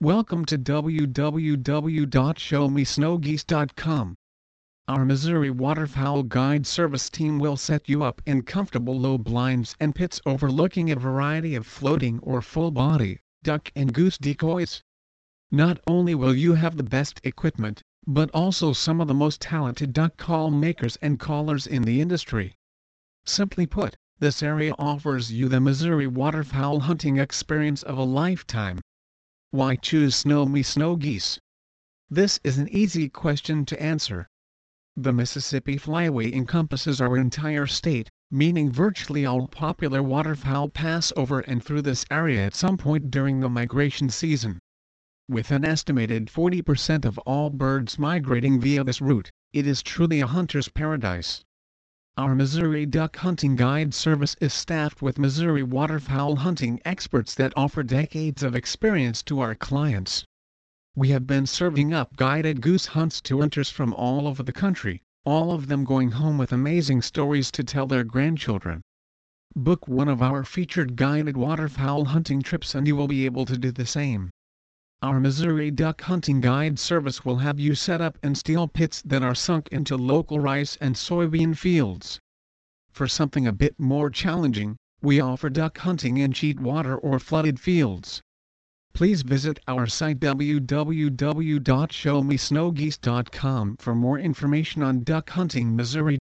Welcome to www.showmesnowgeese.com. Our Missouri Waterfowl Guide Service team will set you up in comfortable low blinds and pits overlooking a variety of floating or full-body, duck and goose decoys. Not only will you have the best equipment, but also some of the most talented duck call makers and callers in the industry. Simply put, this area offers you the Missouri waterfowl hunting experience of a lifetime. Why choose Show Me Snow Geese? This is an easy question to answer. The Mississippi Flyway encompasses our entire state, meaning virtually all popular waterfowl pass over and through this area at some point during the migration season. With an estimated 40% of all birds migrating via this route, it is truly a hunter's paradise. Our Missouri Duck Hunting Guide Service is staffed with Missouri waterfowl hunting experts that offer decades of experience to our clients. We have been serving up guided goose hunts to hunters from all over the country, all of them going home with amazing stories to tell their grandchildren. Book one of our featured guided waterfowl hunting trips and you will be able to do the same. Our Missouri Duck Hunting Guide service will have you set up and steel pits that are sunk into local rice and soybean fields. For something a bit more challenging, we offer duck hunting in sheet water or flooded fields. Please visit our site www.showmesnowgeese.com for more information on duck hunting Missouri.